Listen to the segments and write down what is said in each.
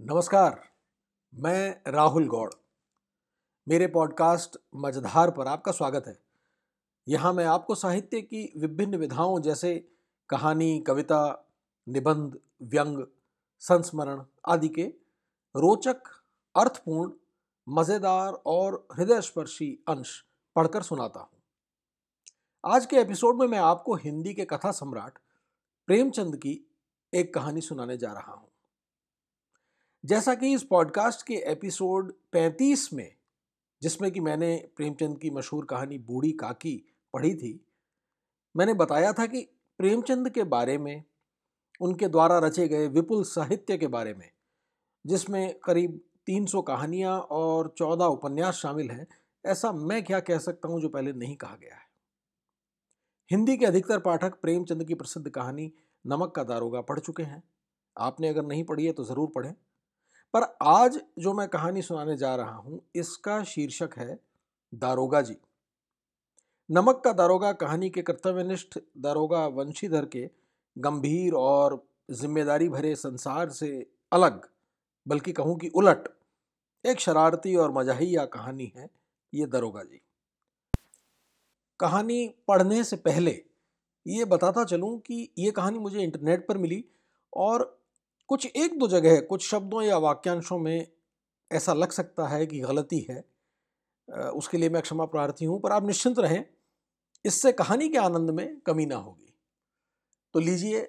नमस्कार, मैं राहुल गौड़। मेरे पॉडकास्ट मझधार पर आपका स्वागत है। यहाँ मैं आपको साहित्य की विभिन्न विधाओं जैसे कहानी, कविता, निबंध, व्यंग, संस्मरण आदि के रोचक, अर्थपूर्ण, मज़ेदार और हृदयस्पर्शी अंश पढ़कर सुनाता हूँ। आज के एपिसोड में मैं आपको हिंदी के कथा सम्राट प्रेमचंद की एक कहानी सुनाने जा रहा हूँ। जैसा कि इस पॉडकास्ट के एपिसोड 35 में, जिसमें कि मैंने प्रेमचंद की मशहूर कहानी बूढ़ी काकी पढ़ी थी, मैंने बताया था कि प्रेमचंद के बारे में, उनके द्वारा रचे गए विपुल साहित्य के बारे में, जिसमें करीब 300 कहानियाँ और 14 उपन्यास शामिल हैं, ऐसा मैं क्या कह सकता हूँ जो पहले नहीं कहा गया है। हिंदी के अधिकतर पाठक प्रेमचंद की प्रसिद्ध कहानी नमक का दारोगा पढ़ चुके हैं। आपने अगर नहीं पढ़ी है तो ज़रूर पढ़ें। पर आज जो मैं कहानी सुनाने जा रहा हूँ, इसका शीर्षक है दारोगा जी। नमक का दारोगा कहानी के कर्तव्यनिष्ठ दारोगा वंशीधर के गंभीर और ज़िम्मेदारी भरे संसार से अलग, बल्कि कहूँ कि उलट, एक शरारती और मजाहिया कहानी है ये दरोगा जी। कहानी पढ़ने से पहले ये बताता चलूँ कि ये कहानी मुझे इंटरनेट पर मिली और कुछ एक दो जगह कुछ शब्दों या वाक्यांशों में ऐसा लग सकता है कि गलती है। उसके लिए मैं क्षमा प्रार्थी हूँ, पर आप निश्चिंत रहें, इससे कहानी के आनंद में कमी ना होगी। तो लीजिए,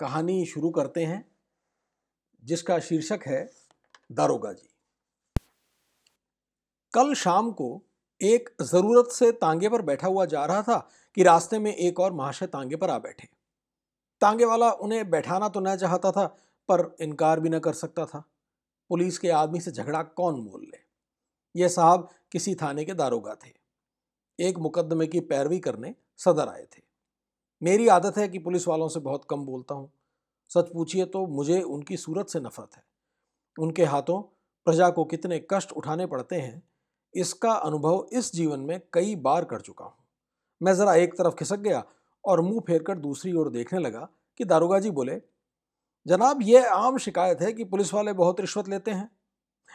कहानी शुरू करते हैं, जिसका शीर्षक है, दारोगा जी। कल शाम को एक ज़रूरत से तांगे पर बैठा हुआ जा रहा था कि रास्ते में एक और महाशय तांगे पर आ बैठे। तांगे वाला उन्हें बैठाना तो न चाहता था, पर इनकार भी न कर सकता था। पुलिस के आदमी से झगड़ा कौन मोल ले? ये साहब किसी थाने के दारोगा थे। एक मुकदमे की पैरवी करने सदर आए थे। मेरी आदत है कि पुलिस वालों से बहुत कम बोलता हूँ। सच पूछिए तो मुझे उनकी सूरत से नफरत है। उनके हाथों प्रजा को कितने कष्ट उठाने पड़ते हैं, इसका अनुभव इस जीवन में कई बार कर चुका हूँ। मैं ज़रा एक तरफ़ खिसक गया और मुँह फेरकर दूसरी ओर देखने लगा कि दारोगा जी बोले, जनाब, ये आम शिकायत है कि पुलिस वाले बहुत रिश्वत लेते हैं,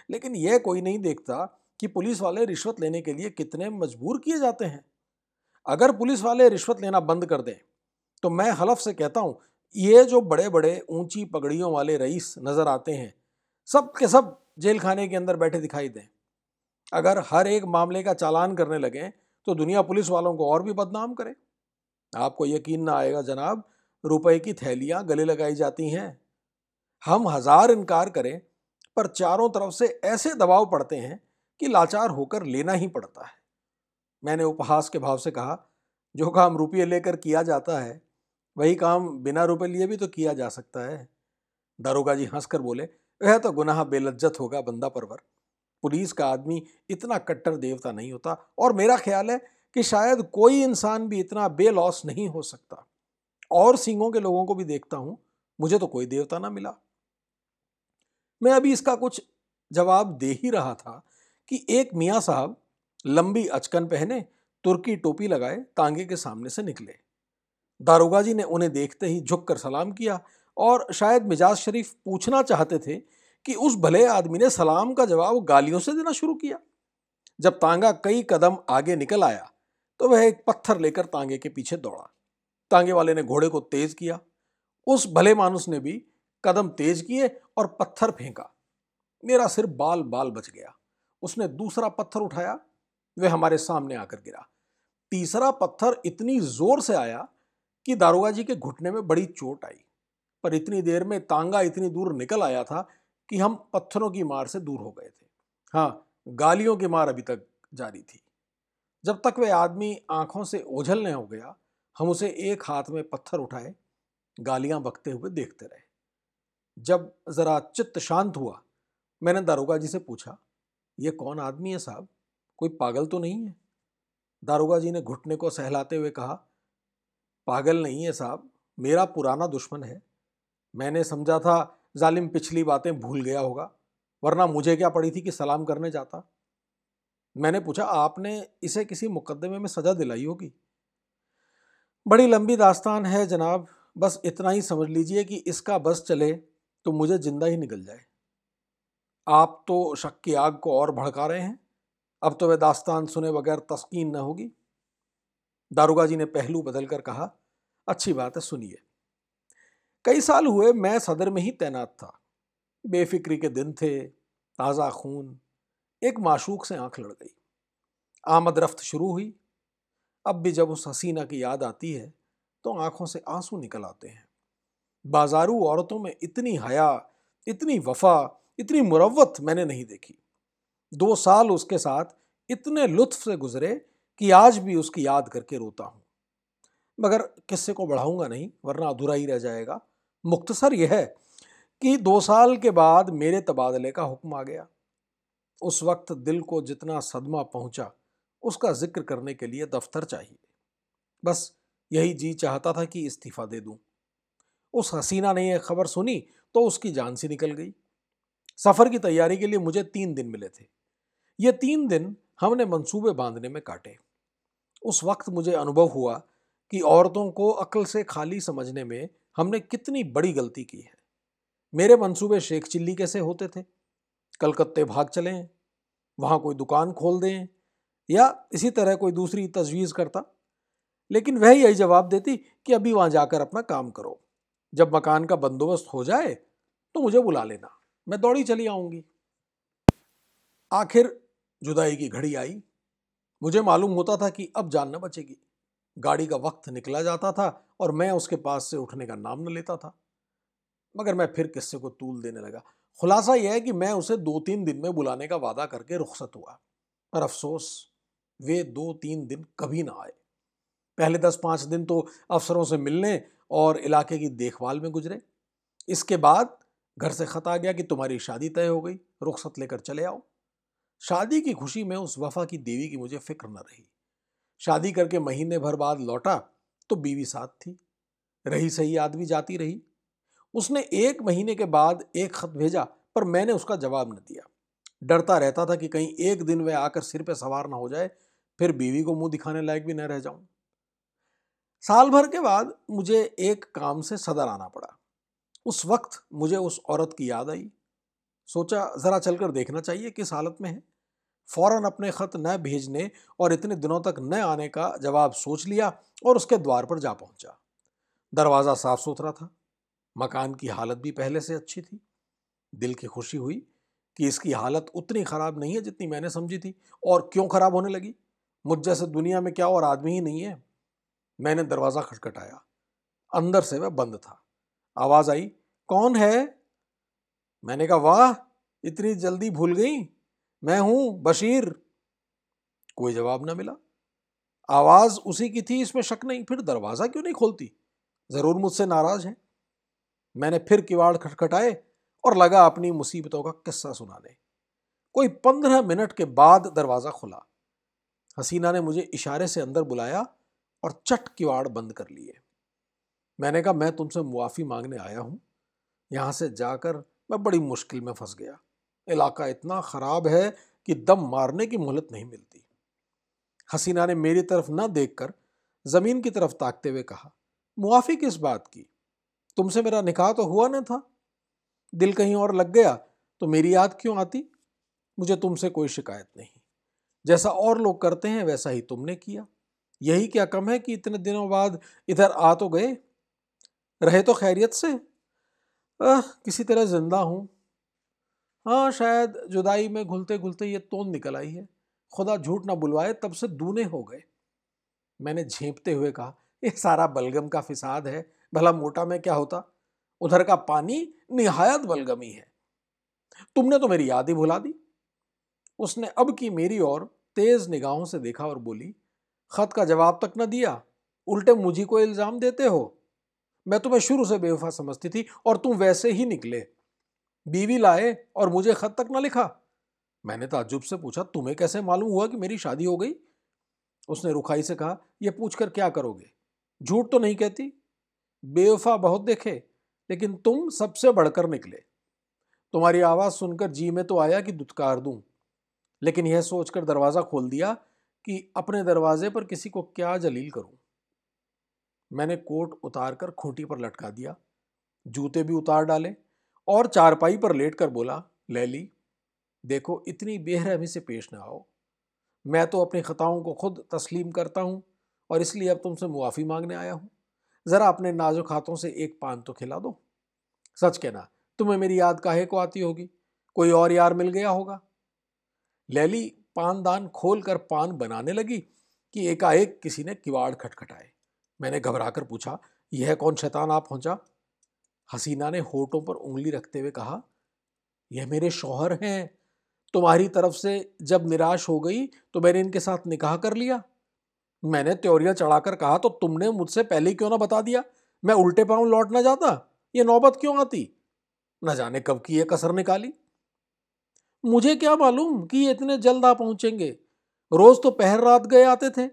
लेकिन यह कोई नहीं देखता कि पुलिस वाले रिश्वत लेने के लिए कितने मजबूर किए जाते हैं। अगर पुलिस वाले रिश्वत लेना बंद कर दें तो मैं हलफ से कहता हूँ, ये जो बड़े बड़े ऊँची पगड़ियों वाले रईस नज़र आते हैं, सब के सब जेल खाने के अंदर बैठे दिखाई दें। अगर हर एक मामले का चालान करने लगें तो दुनिया पुलिस वालों को और भी बदनाम करे। आपको यकीन ना आएगा जनाब रुपए की थैलियाँ गले लगाई जाती हैं। हम हज़ार इनकार करें, पर चारों तरफ़ से ऐसे दबाव पड़ते हैं कि लाचार होकर लेना ही पड़ता है। मैंने उपहास के भाव से कहा, जो काम रुपये लेकर किया जाता है, वही काम बिना रुपये लिए भी तो किया जा सकता है। दारोगा जी हंसकर बोले वह तो गुनाह बेलज्जत होगा, बंदा परवर। पुलिस का आदमी इतना कट्टर देवता नहीं होता, और मेरा ख्याल है कि शायद कोई इंसान भी इतना बेलॉस नहीं हो सकता। और सिंगों के लोगों को भी देखता हूँ, मुझे तो कोई देवता ना मिला। मैं अभी इसका कुछ जवाब दे ही रहा था कि एक मियाँ साहब लंबी अचकन पहने, तुर्की टोपी लगाए, तांगे के सामने से निकले। दारोगा जी ने उन्हें देखते ही झुक कर सलाम किया और शायद मिजाज शरीफ पूछना चाहते थे कि उस भले आदमी ने सलाम का जवाब गालियों से देना शुरू किया। जब तांगा कई कदम आगे निकल आया तो वह एक पत्थर लेकर तांगे के पीछे दौड़ा। तांगे वाले ने घोड़े को तेज किया। उस भले मानुस ने भी कदम तेज किए और पत्थर फेंका। मेरा सिर बाल बाल बच गया। उसने दूसरा पत्थर उठाया। वह हमारे सामने आकर गिरा। तीसरा पत्थर इतनी ज़ोर से आया कि दारोगा जी के घुटने में बड़ी चोट आई। पर इतनी देर में तांगा इतनी दूर निकल आया था कि हम पत्थरों की मार से दूर हो गए थे। हाँ गालियों की मार अभी तक जारी थी। जब तक वह आदमी आँखों से ओझलने हो गया हम उसे एक हाथ में पत्थर उठाए, गालियाँ बकते हुए देखते रहे। जब ज़रा चित्त शांत हुआ, मैंने दारोगा जी से पूछा, ये कौन आदमी है साहब? कोई पागल तो नहीं है? दारोगा जी ने घुटने को सहलाते हुए कहा, पागल नहीं है साहब, मेरा पुराना दुश्मन है। मैंने समझा था जालिम पिछली बातें भूल गया होगा, वरना मुझे क्या पड़ी थी कि सलाम करने जाता? मैंने पूछा, आपने इसे किसी मुकदमे में सजा दिलाई होगी? बड़ी लंबी दास्तान है जनाब, बस इतना ही समझ लीजिए कि इसका बस चले तो मुझे ज़िंदा ही निकल जाए। आप तो शक की आग को और भड़का रहे हैं। अब तो वह दास्तान सुने बगैर तस्कीन न होगी। दारोगा जी ने पहलू बदल कर कहा, अच्छी बात है, सुनिए। कई साल हुए मैं सदर में ही तैनात था। बेफिक्री के दिन थे, ताज़ा खून, एक माशूक से आँख लड़ गई। आमद रफ्त शुरू हुई अब भी जब उस हसीना की याद आती है तो आँखों से आँसू निकल आते हैं। बाजारू औरतों में इतनी हया, इतनी वफा, इतनी मुरवत मैंने नहीं देखी। दो साल उसके साथ इतने लुत्फ से गुजरे कि आज भी उसकी याद करके रोता हूँ। मगर किस्से को बढ़ाऊँगा नहीं, वरना अधूरा ही रह जाएगा। मुख्तसर यह है कि दो साल के बाद मेरे तबादले का हुक्म आ गया। उस वक्त दिल को जितना सदमा पहुँचा उसका ज़िक्र करने के लिए दफ्तर चाहिए। बस यही जी चाहता था कि इस्तीफ़ा दे दूँ। उस हसीना ने यह खबर सुनी तो उसकी जान सी निकल गई। सफ़र की तैयारी के लिए मुझे तीन दिन मिले थे। ये तीन दिन हमने मंसूबे बांधने में काटे। उस वक्त मुझे अनुभव हुआ कि औरतों को अक्ल से खाली समझने में हमने कितनी बड़ी गलती की है। मेरे मंसूबे शेख चिल्ली कैसे होते थे। कलकत्ते भाग चलें वहाँ कोई दुकान खोल दें। या इसी तरह कोई दूसरी तजवीज़ करता। लेकिन वह यही जवाब देती कि अभी वहाँ जाकर अपना काम करो। जब मकान का बंदोबस्त हो जाए तो मुझे बुला लेना। मैं दौड़ी चली आऊँगी। आखिर जुदाई की घड़ी आई। मुझे मालूम होता था कि अब जान न बचेगी। गाड़ी का वक्त निकला जाता था और मैं उसके पास से उठने का नाम न लेता था। मगर मैं फिर किस्से को तूल देने लगा। खुलासा यह है कि मैं उसे दो तीन दिन में बुलाने का वादा करके रुखसत हुआ। पर अफसोस वे दो तीन दिन कभी ना आए। पहले दस पाँच दिन तो अफसरों से मिलने और इलाके की देखभाल में गुजरे। इसके बाद घर से ख़त आ गया कि तुम्हारी शादी तय हो गई, रुखसत लेकर चले आओ। शादी की खुशी में उस वफा की देवी की मुझे फ़िक्र न रही। शादी करके महीने भर बाद लौटा तो बीवी साथ थी। रही सही आदमी जाती रही। उसने एक महीने के बाद एक खत भेजा, पर मैंने उसका जवाब न दिया। डरता रहता था कि कहीं एक दिन वह आकर सिर पर सवार ना हो जाए फिर बीवी को मुँह दिखाने लायक भी न रह जाऊँ। साल भर के बाद मुझे एक काम से सदर आना पड़ा। उस वक्त मुझे उस औरत की याद आई। सोचा, ज़रा चलकर देखना चाहिए किस हालत में है। फ़ौरन अपने ख़त न भेजने और इतने दिनों तक न आने का जवाब सोच लिया और उसके द्वार पर जा पहुँचा। दरवाज़ा साफ़ सुथरा था। मकान की हालत भी पहले से अच्छी थी। दिल की खुशी हुई कि इसकी हालत उतनी ख़राब नहीं है जितनी मैंने समझी थी और क्यों ख़राब होने लगी। मुझ जैसे दुनिया में क्या और आदमी ही नहीं है। मैंने दरवाज़ा खटखटाया। अंदर से वह बंद था। आवाज़ आई, कौन है? मैंने कहा, वाह, इतनी जल्दी भूल गई। मैं हूँ बशीर। कोई जवाब ना मिला। आवाज़ उसी की थी, इसमें शक नहीं, फिर दरवाज़ा क्यों नहीं खोलती? ज़रूर मुझसे नाराज़ है। मैंने फिर किवाड़ खटखटाए और लगा अपनी मुसीबतों का किस्सा सुनाने। कोई पंद्रह मिनट के बाद दरवाज़ा खुला। हसीना ने मुझे इशारे से अंदर बुलाया और चट किवाड़ बंद कर लिए। मैंने कहा, मैं तुमसे मुआफ़ी मांगने आया हूँ। यहाँ से जाकर मैं बड़ी मुश्किल में फंस गया। इलाका इतना ख़राब है कि दम मारने की मोहलत नहीं मिलती। हसीना ने मेरी तरफ़ न देखकर ज़मीन की तरफ़ ताकते हुए कहा, मुआफ़ी किस बात की? तुमसे मेरा निकाह तो हुआ न था। दिल कहीं और लग गया तो मेरी याद क्यों आती? मुझे तुमसे कोई शिकायत नहीं। जैसा और लोग करते हैं वैसा ही तुमने किया। यही क्या कम है कि इतने दिनों बाद इधर आ तो गए? रहे तो खैरियत से? आ, किसी तरह ज़िंदा हूँ। हाँ शायद जुदाई में घुलते घुलते ये तोन निकल आई है। खुदा झूठ ना बुलवाए तब से दूने हो गए। मैंने झेपते हुए कहा ये सारा बलगम का फिसाद है भला मोटा में क्या होता? उधर का पानी निहायत बलगमी है। तुमने तो मेरी याद ही भुला दी। उसने अब की मेरी ओर तेज निगाहों से देखा और बोली, खत का जवाब तक न दिया। उल्टे मुझी को इल्ज़ाम देते हो। मैं तुम्हें शुरू से बेवफा समझती थी और तुम वैसे ही निकले। बीवी लाए और मुझे खत तक ना लिखा। मैंने ताजुब से पूछा, तुम्हें कैसे मालूम हुआ कि मेरी शादी हो गई? उसने रुखाई से कहा यह पूछकर क्या करोगे? झूठ तो नहीं कहती। बेवफा बहुत देखे, लेकिन तुम सबसे बढ़कर निकले। तुम्हारी आवाज़ सुनकर जी में तो आया कि दुत्कार दूँ। लेकिन यह सोचकर दरवाज़ा खोल दिया कि अपने दरवाजे पर किसी को क्या जलील करूँ। मैंने कोट उतार कर खूंटी पर लटका दिया, जूते भी उतार डाले और चारपाई पर लेट कर बोला, लैली, देखो, इतनी बेरहमी से पेश ना आओ। मैं तो अपनी ख़ताओं को खुद तस्लीम करता हूँ और इसलिए अब तुमसे मुआफ़ी मांगने आया हूँ। ज़रा अपने नाजुक हाथों से एक पान तो खिला दो। सच कहना, तुम्हें मेरी याद काहे को आती होगी? कोई और यार मिल गया होगा? लैली पानदान खोल कर पान बनाने लगी कि एकाएक किसी ने किवाड़ खटखटाए। मैंने घबराकर पूछा, यह कौन शैतान आप पहुँचा हसीना ने होठों पर उंगली रखते हुए कहा, यह मेरे शौहर हैं। तुम्हारी तरफ़ से जब निराश हो गई तो मैंने इनके साथ निकाह कर लिया। मैंने त्योरिया चढ़ाकर कहा तो तुमने मुझसे पहले क्यों ना बता दिया? मैं उल्टे पाँव लौट ना जाता। ये नौबत क्यों आती? न जाने कब की ये कसर निकाली। मुझे क्या मालूम कि ये इतने जल्द आ पहुँचेंगे? रोज तो पहर रात गए आते थे।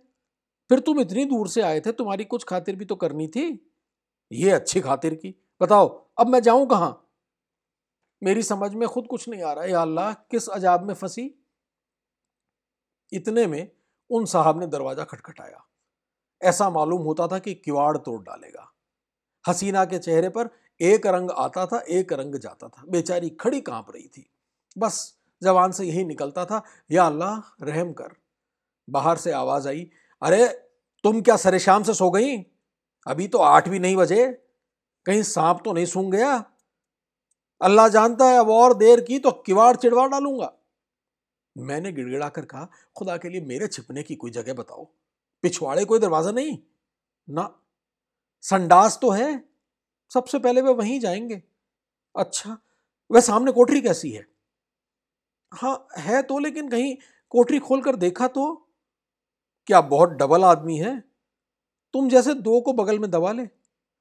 फिर तुम इतनी दूर से आए थे, तुम्हारी कुछ खातिर भी तो करनी थी। ये अच्छी खातिर की। बताओ, अब मैं जाऊँ कहाँ? मेरी समझ में खुद कुछ नहीं आ रहा है अल्लाह, किस अजाब में फंसी? इतने में उन साहब ने दरवाज़ा खटखटाया। ऐसा मालूम होता था कि किवाड़ तोड़ डालेगा। हसीना के चेहरे पर एक रंग आता था, एक रंग जाता था। बेचारी खड़ी काँप रही थी। बस जवान से यही निकलता था, या अल्लाह, रहम कर। बाहर से आवाज़ आई, अरे, तुम क्या सरे शाम से सो गई? अभी तो आठ भी नहीं बजे, कहीं सांप तो नहीं सूंघ गया? अल्लाह जानता है अब और देर की तो किवाड़ चिड़वा डालूँगा। मैंने गिड़गिड़ा कर कहा, खुदा के लिए मेरे छिपने की कोई जगह बताओ। पिछवाड़े कोई दरवाज़ा नहीं? ना। संडास तो है, सबसे पहले वे वहीं जाएँगे। अच्छा वह सामने कोठरी कैसी है? हाँ है तो लेकिन कहीं कोठरी खोलकर देखा तो? क्या बहुत डबल आदमी है? तुम जैसे दो को बगल में दबा ले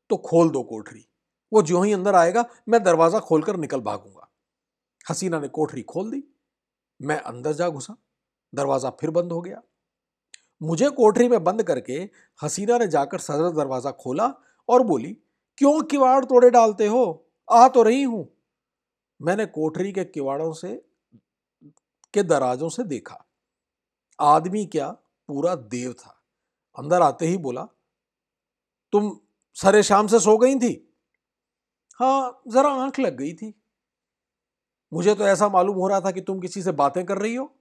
तो खोल दो कोठरी। वो जो ही अंदर आएगा, मैं दरवाज़ा खोलकर निकल भागूँगा। हसीना ने कोठरी खोल दी। मैं अंदर जा घुसा। दरवाज़ा फिर बंद हो गया। मुझे कोठरी में बंद करके हसीना ने जाकर सदर दरवाज़ा खोला और बोली, क्यों किवाड़ तोड़े डालते हो? आ तो रही हूँ। मैंने कोठरी के किवाड़ों से के दराजों से देखा। आदमी क्या? पूरा देव था। अंदर आते ही बोला, तुम सरे शाम से सो गई थी? हाँ जरा आँख लग गई थी। मुझे तो ऐसा मालूम हो रहा था कि तुम किसी से बातें कर रही हो।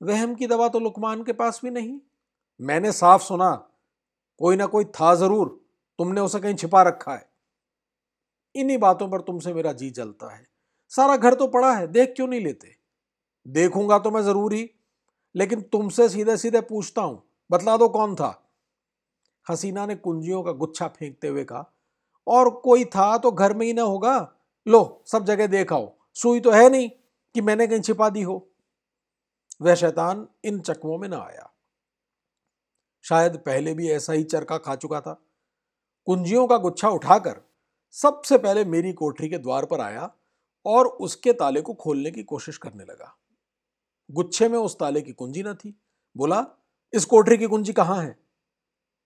वहम की दवा तो लुकमान के पास भी नहीं। मैंने साफ़ सुना, कोई ना कोई था ज़रूर। तुमने उसे कहीं छिपा रखा है। इन्हीं बातों पर तुमसे मेरा जी जलता है। सारा घर तो पड़ा है, देख क्यों नहीं लेते? देखूँगा तो मैं ज़रूर ही, लेकिन तुमसे सीधे सीधे पूछता हूँ। बतला दो कौन था? हसीना ने कुंजियों का गुच्छा फेंकते हुए कहा, और कोई था तो घर में ही ना होगा? लो, सब जगह देखाओ सुई तो है नहीं कि मैंने कहीं छिपा दी हो। वह शैतान इन चकमों में ना आया। शायद पहले भी ऐसा ही चरका खा चुका था। कुंजियों का गुच्छा उठाकर सबसे पहले मेरी कोठरी के द्वार पर आया और उसके ताले को खोलने की कोशिश करने लगा। गुच्छे में उस ताले की कुंजी न थी। बोला, इस कोठरी की कुंजी कहाँ है?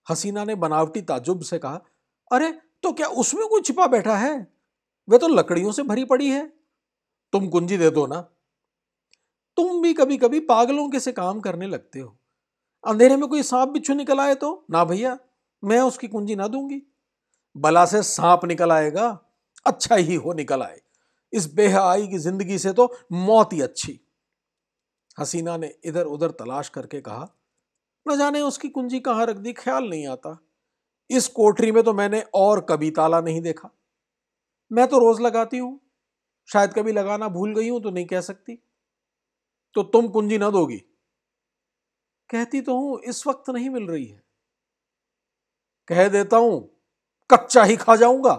हसीना ने बनावटी ताजुब से कहा, अरे तो क्या उसमें कोई छिपा बैठा है? वे तो लकड़ियों से भरी पड़ी है। तुम कुंजी दे दो ना। तुम भी कभी कभी पागलों के से काम करने लगते हो। अंधेरे में कोई सांप बिच्छू निकल आए तो? ना भैया, मैं उसकी कुंजी ना दूँगी। बला से सांप निकल आएगा अच्छा ही हो निकल आए। इस बेहयाई की ज़िंदगी से तो मौत ही अच्छी। हसीना ने इधर उधर तलाश करके कहा, न जाने उसकी कुंजी कहाँ रख दी, ख्याल नहीं आता। इस कोठरी में तो मैंने और कभी ताला नहीं देखा। मैं तो रोज लगाती हूँ। शायद कभी लगाना भूल गई हूँ तो नहीं कह सकती। तो तुम कुंजी ना दोगी। कहती तो हूँ, इस वक्त नहीं मिल रही है। कह देता हूँ, कच्चा ही खा जाऊँगा।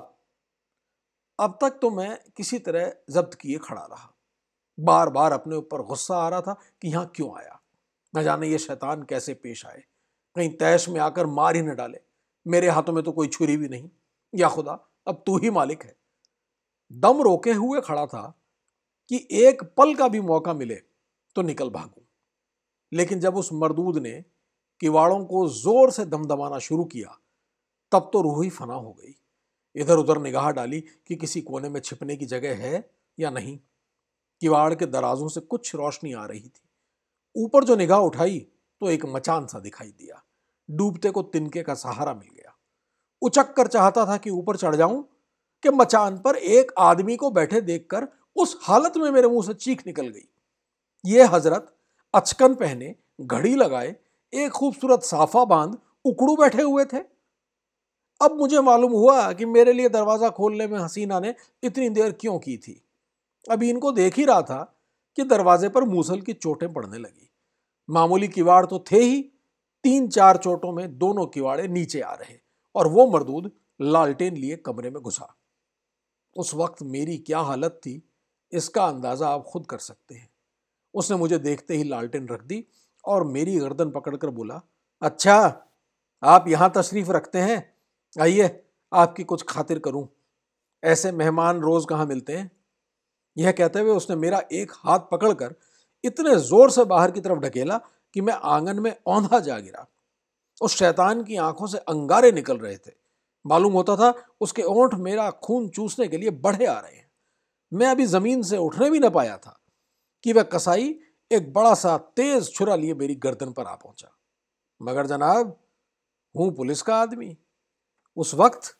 अब तक तो मैं किसी तरह जब्त किए खड़ा रहा। बार बार अपने ऊपर गुस्सा आ रहा था कि यहाँ क्यों आया? न जाने ये शैतान कैसे पेश आए। कहीं तैश में आकर मार ही न डाले। मेरे हाथों में तो कोई छुरी भी नहीं। या खुदा, अब तू ही मालिक है। दम रोके हुए खड़ा था कि एक पल का भी मौका मिले तो निकल भागूं। लेकिन जब उस मरदूद ने किवाड़ों को ज़ोर से दमदमाना शुरू किया, तब तो रूह ही फना हो गई। इधर उधर निगाह डाली कि किसी कोने में छिपने की जगह है या नहीं। किवाड़ के दराजों से कुछ रोशनी आ रही थी। ऊपर जो निगाह उठाई तो एक मचान सा दिखाई दिया। डूबते को तिनके का सहारा मिल गया। उचक कर चाहता था कि ऊपर चढ़ जाऊँ, कि मचान पर एक आदमी को बैठे देखकर उस हालत में मेरे मुँह से चीख निकल गई। ये हज़रत अचकन पहने, घड़ी लगाए, एक खूबसूरत साफा बाँध, उकड़ू बैठे हुए थे। अब मुझे मालूम हुआ कि मेरे लिए दरवाज़ा खोलने में हसीना ने इतनी देर क्यों की थी। अभी इनको देख ही रहा था कि दरवाजे पर मूसल की चोटें पड़ने लगी। मामूली किवाड़ तो थे ही। तीन चार चोटों में दोनों किवाड़े नीचे आ रहे और वो मरदूद लालटेन लिए कमरे में घुसा। उस वक्त मेरी क्या हालत थी, इसका अंदाज़ा आप खुद कर सकते हैं। उसने मुझे देखते ही लालटेन रख दी और मेरी गर्दन पकड़कर बोला अच्छा आप यहाँ तशरीफ़ रखते हैं? आइए, आपकी कुछ खातिर करूँ। ऐसे मेहमान रोज कहाँ मिलते हैं? यह कहते हुए उसने मेरा एक हाथ पकड़कर इतने ज़ोर से बाहर की तरफ़ ढकेला कि मैं आँगन में औंधा जा गिरा। उस शैतान की आँखों से अंगारे निकल रहे थे। मालूम होता था उसके ओंठ मेरा खून चूसने के लिए बढ़े आ रहे हैं। मैं अभी ज़मीन से उठने भी न पाया था कि वह कसाई एक बड़ा सा तेज छुरा लिए मेरी गर्दन पर आ पहुँचा। मगर जनाब, हूँ पुलिस का आदमी। उस वक्त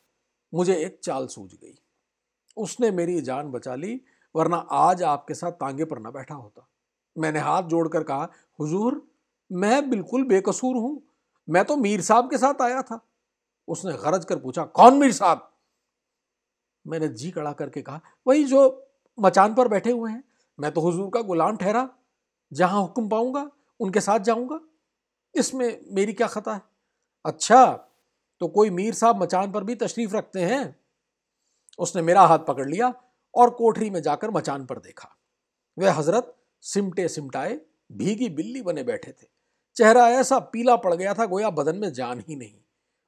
मुझे एक चाल सूझ गई। उसने मेरी जान बचा ली वरना आज आपके साथ तांगे पर ना बैठा होता। मैंने हाथ जोड़कर कहा, हुजूर, मैं बिल्कुल बेकसूर हूँ। मैं तो मीर साहब के साथ आया था। उसने गरज कर पूछा, कौन मीर साहब? मैंने जी कड़ा करके कहा, वही जो मचान पर बैठे हुए हैं। मैं तो हुजूर का गुलाम ठहरा। जहाँ हुक्म पाऊँगा, उनके साथ जाऊँगा। इसमें मेरी क्या खता है? अच्छा तो कोई मीर साहब मचान पर भी तशरीफ़ रखते हैं? उसने मेरा हाथ पकड़ लिया। और कोठरी में जाकर मचान पर देखा। वह हज़रत सिमटे सिमटाए भीगी बिल्ली बने बैठे थे। चेहरा ऐसा पीला पड़ गया था गोया बदन में जान ही नहीं।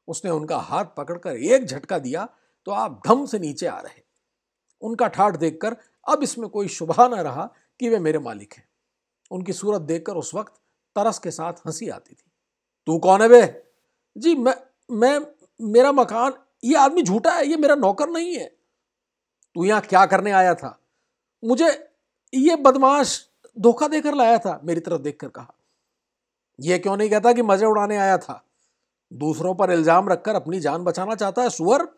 उसने उनका हाथ पकड़कर एक झटका दिया तो आप धम से नीचे आ रहे। उनका ठाठ देखकर अब इसमें कोई शुभा न रहा कि वे मेरे मालिक हैं। उनकी सूरत देखकर उस वक्त तरस के साथ हँसी आती थी। तू कौन है वे जी मैं मैं, मेरा मकान, ये आदमी झूठा है, ये मेरा नौकर नहीं है। तू यहाँ क्या करने आया था? मुझे ये बदमाश धोखा देकर लाया था, मेरी तरफ़ देखकर कहा। यह क्यों नहीं कहता कि मज़े उड़ाने आया था? दूसरों पर इल्ज़ाम रखकर अपनी जान बचाना चाहता है, सुअर।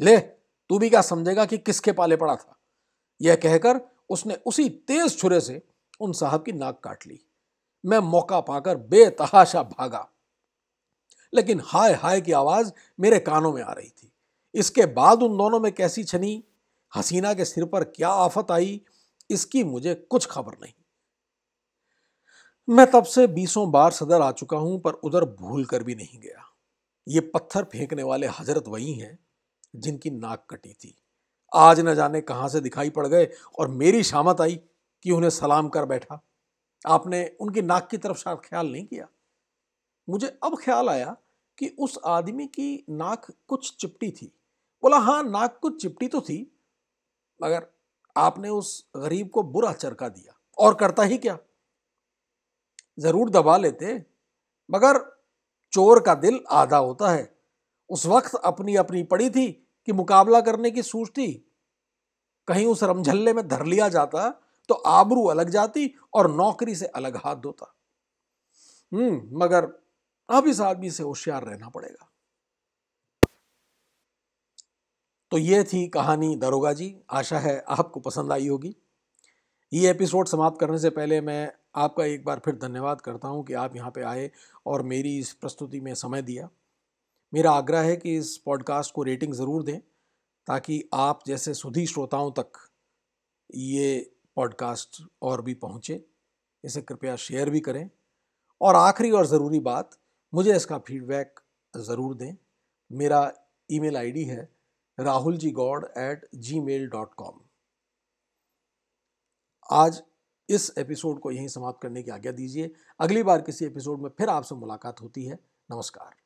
ले, तू भी क्या समझेगा कि किसके पाले पड़ा था? यह कहकर उसने उसी तेज छुरे से उन साहब की नाक काट ली। मैं मौका पाकर बेतहाशा भागा। लेकिन हाय हाय की आवाज़ मेरे कानों में आ रही थी। इसके बाद उन दोनों में कैसी छनी? हसीना के सिर पर क्या आफत आई, इसकी मुझे कुछ खबर नहीं। मैं तब से बीसों बार सदर आ चुका हूँ, पर उधर भूल कर भी नहीं गया। ये पत्थर फेंकने वाले हज़रत वही हैं, जिनकी नाक कटी थी। आज न जाने कहाँ से दिखाई पड़ गए, और मेरी शामत आई कि उन्हें सलाम कर बैठा। आपने उनकी नाक की तरफ़ शायद ख्याल नहीं किया। मुझे अब ख्याल आया कि उस आदमी की नाक कुछ चिपटी थी। बोला हाँ नाक कुछ चिपटी तो थी मगर आपने उस गरीब को बुरा चरका दिया। और करता ही क्या? ज़रूर दबा लेते, मगर चोर का दिल आधा होता है। उस वक्त अपनी अपनी पड़ी थी कि मुकाबला करने की सूझ थी कहीं उस रमझल्ले में धर लिया जाता तो आबरू अलग जाती और नौकरी से अलग हाथ धोता। हम्म मगर अब इस आदमी से होशियार रहना पड़ेगा। तो ये थी कहानी दरोगा जी। आशा है आपको पसंद आई होगी। ये एपिसोड समाप्त करने से पहले मैं आपका एक बार फिर धन्यवाद करता हूँ कि आप यहाँ पे आए और मेरी इस प्रस्तुति में समय दिया। मेरा आग्रह है कि इस पॉडकास्ट को रेटिंग ज़रूर दें ताकि आप जैसे सुधी श्रोताओं तक ये पॉडकास्ट और भी पहुँचे। इसे कृपया शेयर भी करें। और आखिरी और ज़रूरी बात, मुझे इसका फीडबैक ज़रूर दें। मेरा ईमेल आईडी है Rahul G Gaur at Gmail dot com आज इस एपिसोड को यहीं समाप्त करने की आज्ञा दीजिए। अगली बार किसी एपिसोड में फिर आपसे मुलाकात होती है। नमस्कार।